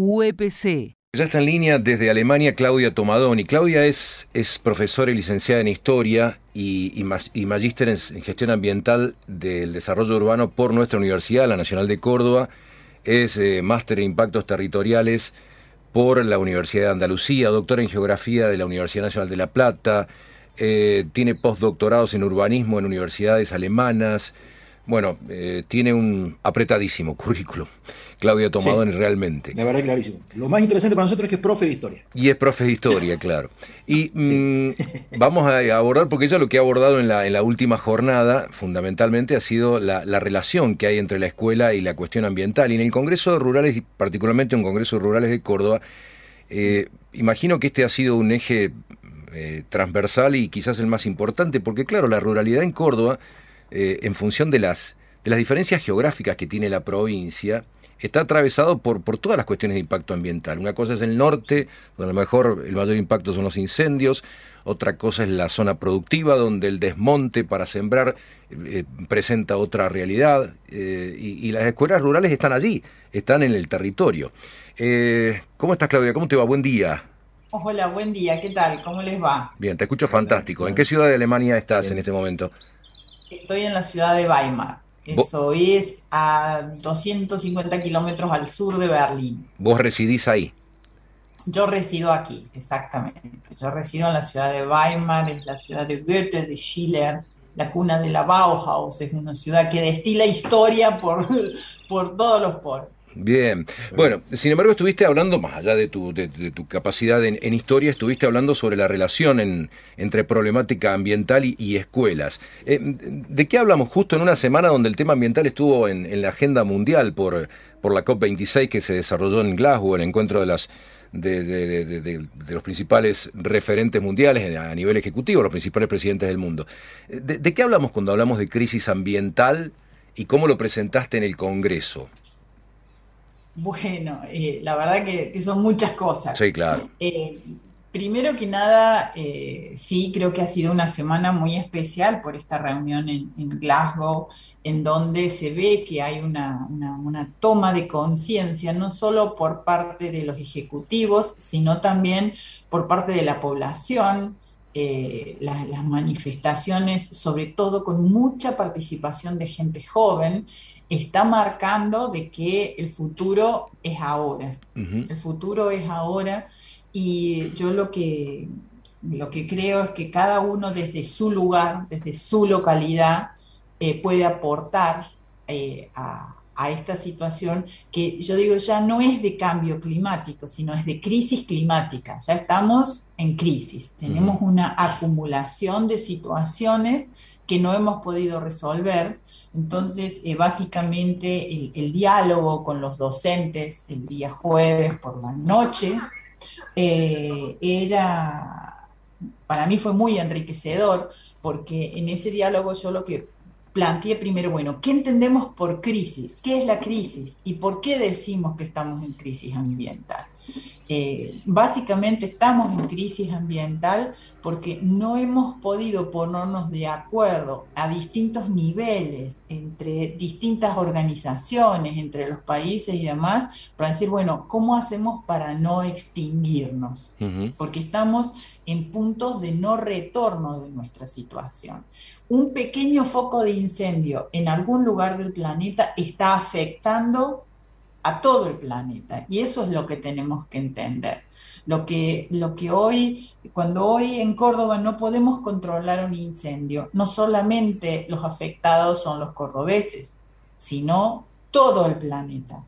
UEPC. Ya está en línea desde Alemania Claudia Tomadoni. Claudia es, es profesora y licenciada en Historia y, y, magíster en, Gestión Ambiental del Desarrollo Urbano por nuestra universidad, la Nacional de Córdoba. Es eh, máster en Impactos Territoriales por la Universidad de Andalucía, doctora en Geografía de la Universidad Nacional de La Plata, eh, tiene postdoctorados en urbanismo en universidades alemanas. Bueno, eh, tiene un apretadísimo currículum. Claudia Tomadoni, realmente. La verdad, clarísimo. Lo más interesante para nosotros es que es profe de historia. Y es profe de historia, claro. Y mm, vamos a abordar, porque ella lo que ha abordado en la, en la última jornada, fundamentalmente, ha sido la, relación que hay entre la escuela y la cuestión ambiental. Y en el Congreso de Rurales, y particularmente en el Congreso de Rurales de Córdoba, eh, imagino que este ha sido un eje eh, transversal y quizás el más importante, porque claro, la ruralidad en Córdoba, eh, en función de las, de las diferencias geográficas que tiene la provincia, está atravesado por, por todas las cuestiones de impacto ambiental. Una cosa es el norte, donde a lo mejor el mayor impacto son los incendios, otra cosa es la zona productiva, donde el desmonte para sembrar eh, presenta otra realidad, eh, y, las escuelas rurales están allí, están en el territorio. Eh, ¿Cómo estás, Claudia? ¿Cómo te va? Buen día. Hola, buen día. ¿Qué tal? ¿Cómo les va? Bien, te escucho fantástico. ¿En qué ciudad de Alemania estás en este momento? Estoy en la ciudad de Weimar. Eso es a 250 kilómetros al sur de Berlín. ¿Vos residís ahí? Yo resido aquí, exactamente. Yo resido en la ciudad de Weimar, es la ciudad de Goethe, de Schiller, la cuna de la Bauhaus, es una ciudad que destila historia por, por todos los poros. Bien. Bueno, sin embargo, estuviste hablando, más allá de tu, de, tu capacidad en, historia, estuviste hablando sobre la relación en, entre problemática ambiental y, escuelas. Eh, ¿De qué hablamos justo en una semana donde el tema ambiental estuvo en, la agenda mundial por, por la COP26 que se desarrolló en Glasgow, el encuentro de las de, de, los principales referentes mundiales a nivel ejecutivo, los principales presidentes del mundo. ¿De, qué hablamos cuando hablamos de crisis ambiental y cómo lo presentaste en el Congreso? Bueno, eh, la verdad que, son muchas cosas. Sí, claro. Eh, primero que nada, eh, sí, creo que ha sido una semana muy especial por esta reunión en, Glasgow, en donde se ve que hay una, toma de conciencia, no solo por parte de los ejecutivos, sino también por parte de la población. Las manifestaciones, sobre todo con mucha participación de gente joven, está marcando de que el futuro es ahora. El futuro es ahora y yo lo que, lo que creo es que cada uno desde su lugar, desde su localidad, eh, puede aportar eh, a, a esta situación que yo digo ya no es de cambio climático, sino es de crisis climática. Ya estamos en crisis, tenemos una acumulación de situaciones que no hemos podido resolver. Entonces, eh, básicamente el, diálogo con los docentes el día jueves por la noche eh, era, para mí fue muy enriquecedor, porque en ese diálogo yo lo que planteé primero, bueno, ¿qué entendemos por crisis? ¿Qué es la crisis? ¿Y por qué decimos que estamos en crisis ambiental? Eh, básicamente estamos en crisis ambiental porque no hemos podido ponernos de acuerdo a distintos niveles entre distintas organizaciones, entre los países y demás, para decir, bueno, ¿cómo hacemos para no extinguirnos? Porque estamos en puntos de no retorno de nuestra situación. Un pequeño foco de incendio en algún lugar del planeta está afectando a todo el planeta. Y eso es lo que tenemos que entender. Lo que, lo que hoy, cuando hoy en Córdoba no podemos controlar un incendio, no solamente los afectados son los cordobeses, sino todo el planeta.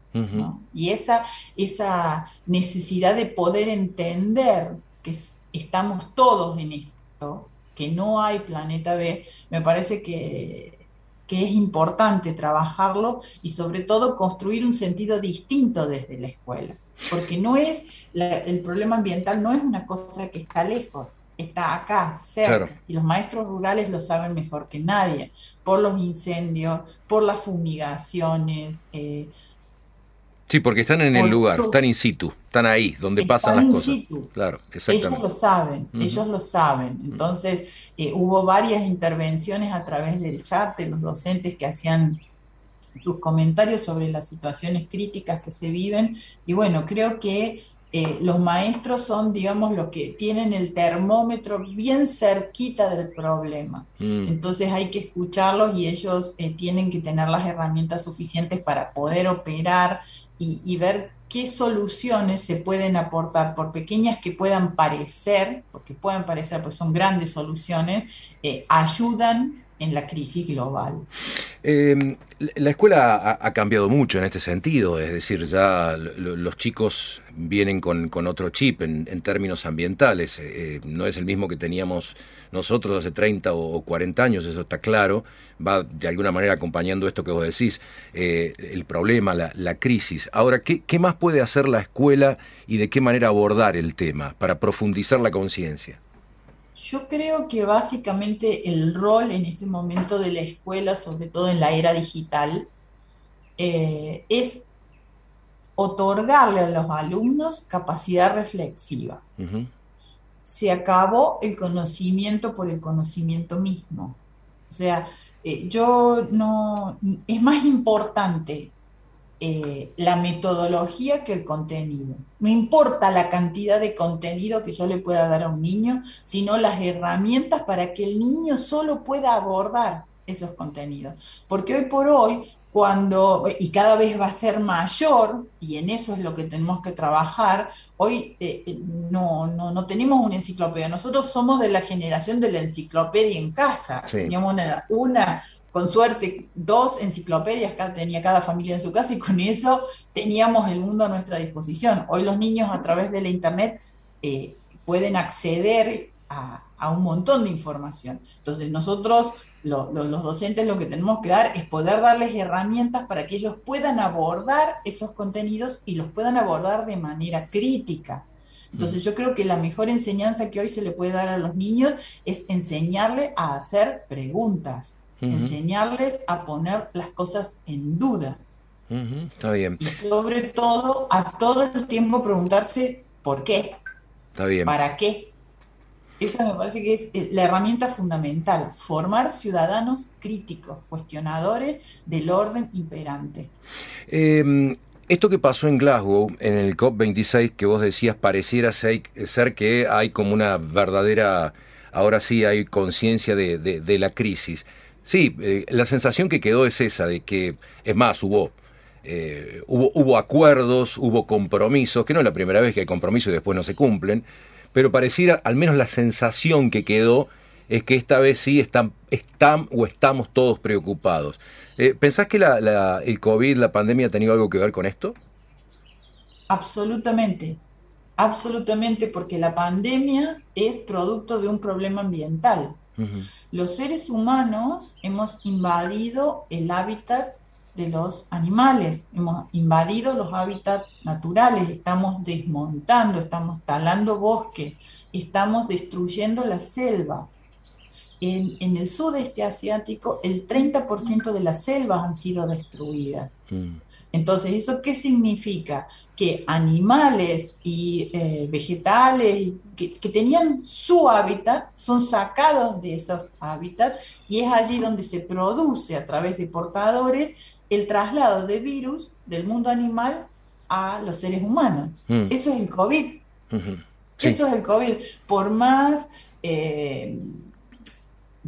Y esa, esa necesidad de poder entender que estamos todos en esto, que no hay planeta B, me parece que que es importante trabajarlo y sobre todo construir un sentido distinto desde la escuela. Porque no es, el problema ambiental no es una cosa que está lejos, está acá, cerca. Y los maestros rurales lo saben mejor que nadie, por los incendios, por las fumigaciones, eh, Sí, porque están en el lugar, están in situ, están ahí, donde pasan las cosas. Situ. Claro, exactamente. Ellos lo saben, ellos lo saben. Entonces, eh, hubo varias intervenciones a través del chat de los docentes que hacían sus comentarios sobre las situaciones críticas que se viven. Y bueno, creo que eh, los maestros son, digamos, los que tienen el termómetro bien cerquita del problema. Mm. Entonces hay que escucharlos y ellos eh, tienen que tener las herramientas suficientes para poder operar y, ver qué soluciones se pueden aportar, por pequeñas que puedan parecer, porque pueden parecer, pues son grandes soluciones, eh, ayudan en la crisis global. Em, la escuela ha, cambiado mucho en este sentido, es decir, ya los chicos vienen con, otro chip en, términos ambientales, eh, eh, no es el mismo que teníamos nosotros hace 30 o 40 años, eso está claro, va de alguna manera acompañando esto que vos decís, eh, el problema, la, crisis. Ahora, ¿qué, ¿qué más puede hacer la escuela y de qué manera abordar el tema para profundizar la conciencia? Yo creo que básicamente el rol en este momento de la escuela, sobre todo en la era digital, eh, es otorgarle a los alumnos capacidad reflexiva. Se acabó el conocimiento por el conocimiento mismo. O sea, eh, yo no, es más importante eh, la metodología que el contenido. No importa la cantidad de contenido que yo le pueda dar a un niño, sino las herramientas para que el niño solo pueda abordar esos contenidos. Porque hoy por hoy, cuando, y cada vez va a ser mayor, y en eso es lo que tenemos que trabajar, hoy eh, eh, no, no, tenemos una enciclopedia, nosotros somos de la generación de la enciclopedia en casa, teníamos una con suerte, dos enciclopedias que tenía cada familia en su casa y con eso teníamos el mundo a nuestra disposición. Hoy los niños a través de la Internet eh, pueden acceder a, un montón de información. Entonces nosotros, los docentes, lo que tenemos que dar es poder darles herramientas para que ellos puedan abordar esos contenidos y los puedan abordar de manera crítica. Entonces yo creo que la mejor enseñanza que hoy se le puede dar a los niños es enseñarle a hacer preguntas enseñarles a poner las cosas en duda. Está bien. Y sobre todo, a todo el tiempo preguntarse por qué. Está bien. ¿Para qué? Esa me parece que es eh, la herramienta fundamental, formar ciudadanos críticos, cuestionadores del orden imperante. Em, esto que pasó en Glasgow, en el COP26, que vos decías, pareciera ser, que hay como una verdadera, ahora sí hay conciencia de la crisis. Sí, eh, la sensación que quedó es esa, de que, es más, hubo, eh, hubo, hubo acuerdos, hubo compromisos, que no es la primera vez que hay compromisos y después no se cumplen, pero pareciera, al menos la sensación que quedó, es que esta vez sí están, están o estamos todos preocupados. Eh, ¿Pensás que el COVID, la pandemia, ha tenido algo que ver con esto? Absolutamente, absolutamente, porque la pandemia es producto de un problema ambiental. Los seres humanos hemos invadido el hábitat de los animales, hemos invadido los hábitats naturales, estamos desmontando, estamos talando bosques, estamos destruyendo las selvas. En, el sudeste asiático, el 30% de las selvas han sido destruidas. Mm. Entonces, ¿eso qué significa? Que animales y eh, vegetales que, tenían su hábitat son sacados de esos hábitats y es allí donde se produce a través de portadores el traslado de virus del mundo animal a los seres humanos. Mm. Eso es el COVID. Eso es el COVID. Por más... Eh,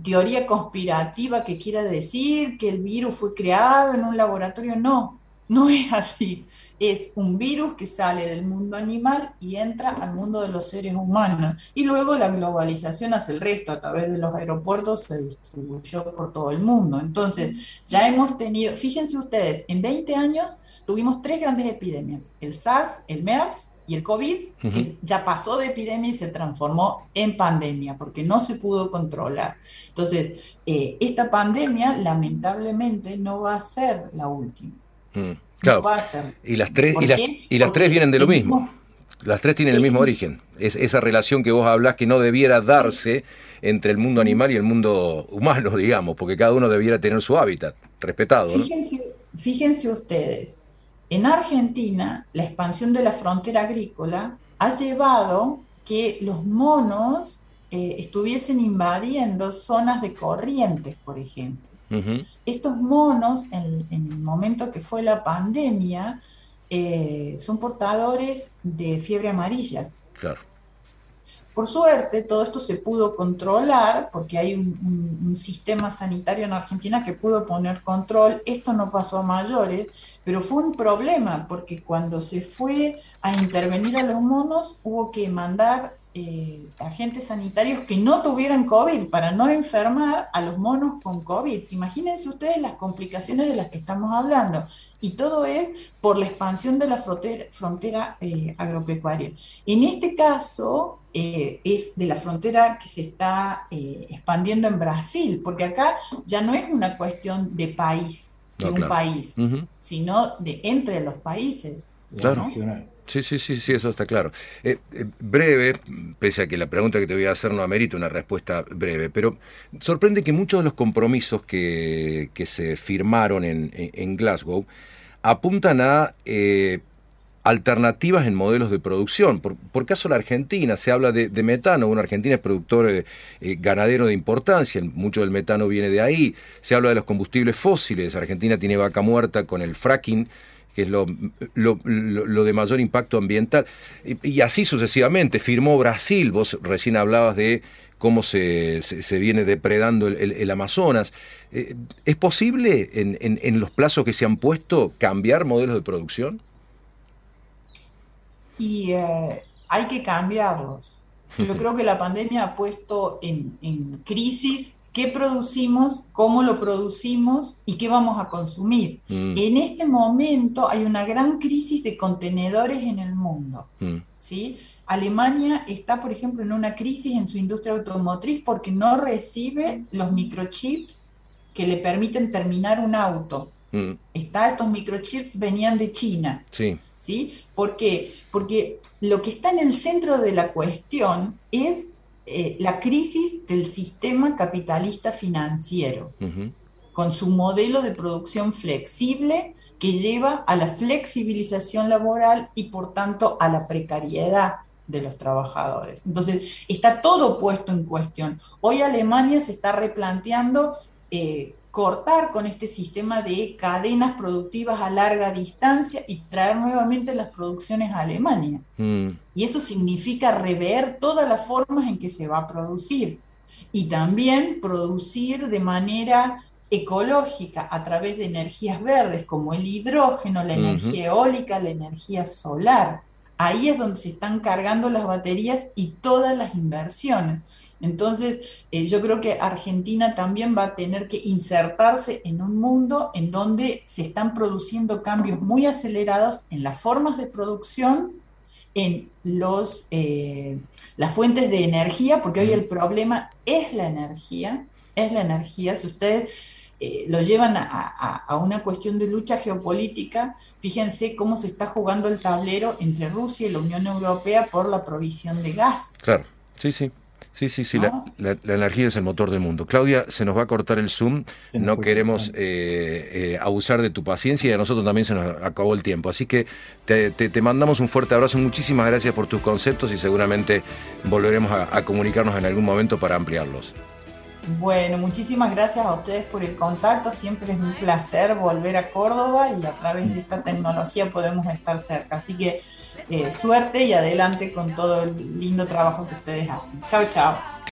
teoría conspirativa que quiera decir que el virus fue creado en un laboratorio, no, no es así. Es un virus que sale del mundo animal y entra al mundo de los seres humanos. Y luego la globalización hace el resto. A través de los aeropuertos se distribuyó por todo el mundo. Entonces, ya hemos tenido, fíjense ustedes, en 20 años tuvimos tres grandes epidemias. El SARS, el MERS y el COVID, que ya pasó de epidemia y se transformó en pandemia, porque no se pudo controlar. Entonces, eh, esta pandemia lamentablemente no va a ser la última. Mm, claro. Y las tres, y las, tres vienen de lo mismo. Las tres tienen el mismo origen. Es esa relación que vos hablas que no debiera darse entre el mundo animal y el mundo humano, digamos, porque cada uno debiera tener su hábitat respetado. Fíjense, ustedes, en Argentina la expansión de la frontera agrícola ha llevado que los monos eh, estuviesen invadiendo zonas de corrientes, por ejemplo. Estos monos, en, el momento que fue la pandemia, eh, son portadores de fiebre amarilla. Claro. Por suerte, todo esto se pudo controlar porque hay un, sistema sanitario en Argentina que pudo poner control. Esto no pasó a mayores, pero fue un problema porque cuando se fue a intervenir a los monos hubo que mandar eh, agentes sanitarios que no tuvieran COVID para no enfermar a los monos con COVID. Imagínense ustedes las complicaciones de las que estamos hablando. Y todo es por la expansión de la frontera, eh, agropecuaria. En este caso, eh, es de la frontera que se está expandiendo en Brasil, porque acá ya no es una cuestión de país, de un país, sino de entre los países. Claro. Sí, sí, sí, sí, eso está claro. Eh, eh, breve, pese a que la pregunta que te voy a hacer no amerita una respuesta breve, pero sorprende que muchos de los compromisos que, se firmaron en, Glasgow apuntan a eh, alternativas en modelos de producción. Por, caso la Argentina, se habla de, metano, una Argentina es productor ganadero de importancia, mucho del metano viene de ahí, se habla de los combustibles fósiles, Argentina tiene vaca muerta con el fracking, que es lo, lo, de mayor impacto ambiental, y, así sucesivamente. Firmó Brasil, vos recién hablabas de cómo se, se, viene depredando el, Amazonas. Eh, ¿Es posible en, en, los plazos que se han puesto cambiar modelos de producción? Y eh, hay que cambiarlos. Yo creo que la pandemia ha puesto en, en crisis qué producimos, cómo lo producimos y qué vamos a consumir. Mm. En este momento hay una gran crisis de contenedores en el mundo. Mm. ¿sí? Alemania está, por ejemplo, en una crisis en su industria automotriz porque no recibe los microchips que le permiten terminar un auto. Mm. Está, estos microchips venían de China. Sí. ¿Sí? ¿Por qué? Porque lo que está en el centro de la cuestión es eh, la crisis del sistema capitalista financiero, con su modelo de producción flexible que lleva a la flexibilización laboral y por tanto a la precariedad de los trabajadores. Entonces, está todo puesto en cuestión. Hoy Alemania se está replanteando eh, cortar con este sistema de cadenas productivas a larga distancia y traer nuevamente las producciones a Alemania. Mm. Y eso significa rever todas las formas en que se va a producir y también producir de manera ecológica a través de energías verdes como el hidrógeno, la energía eólica, la energía solar. Ahí es donde se están cargando las baterías y todas las inversiones. Entonces, eh, yo creo que Argentina también va a tener que insertarse en un mundo en donde se están produciendo cambios muy acelerados en las formas de producción, en los, eh, las fuentes de energía, porque hoy el problema es la energía, es la energía. Si ustedes eh, lo llevan a, a, una cuestión de lucha geopolítica, fíjense cómo se está jugando el tablero entre Rusia y la Unión Europea por la provisión de gas. Claro, sí, sí. Sí, sí, sí, la, energía es el motor del mundo. Claudia, se nos va a cortar el Zoom, no queremos eh, eh, abusar de tu paciencia y a nosotros también se nos acabó el tiempo. Así que te, mandamos un fuerte abrazo, muchísimas gracias por tus conceptos y seguramente volveremos a, comunicarnos en algún momento para ampliarlos. Bueno, muchísimas gracias a ustedes por el contacto. Siempre es un placer volver a Córdoba y a través de esta tecnología podemos estar cerca. Así que eh, suerte y adelante con todo el lindo trabajo que ustedes hacen. Chao, chao.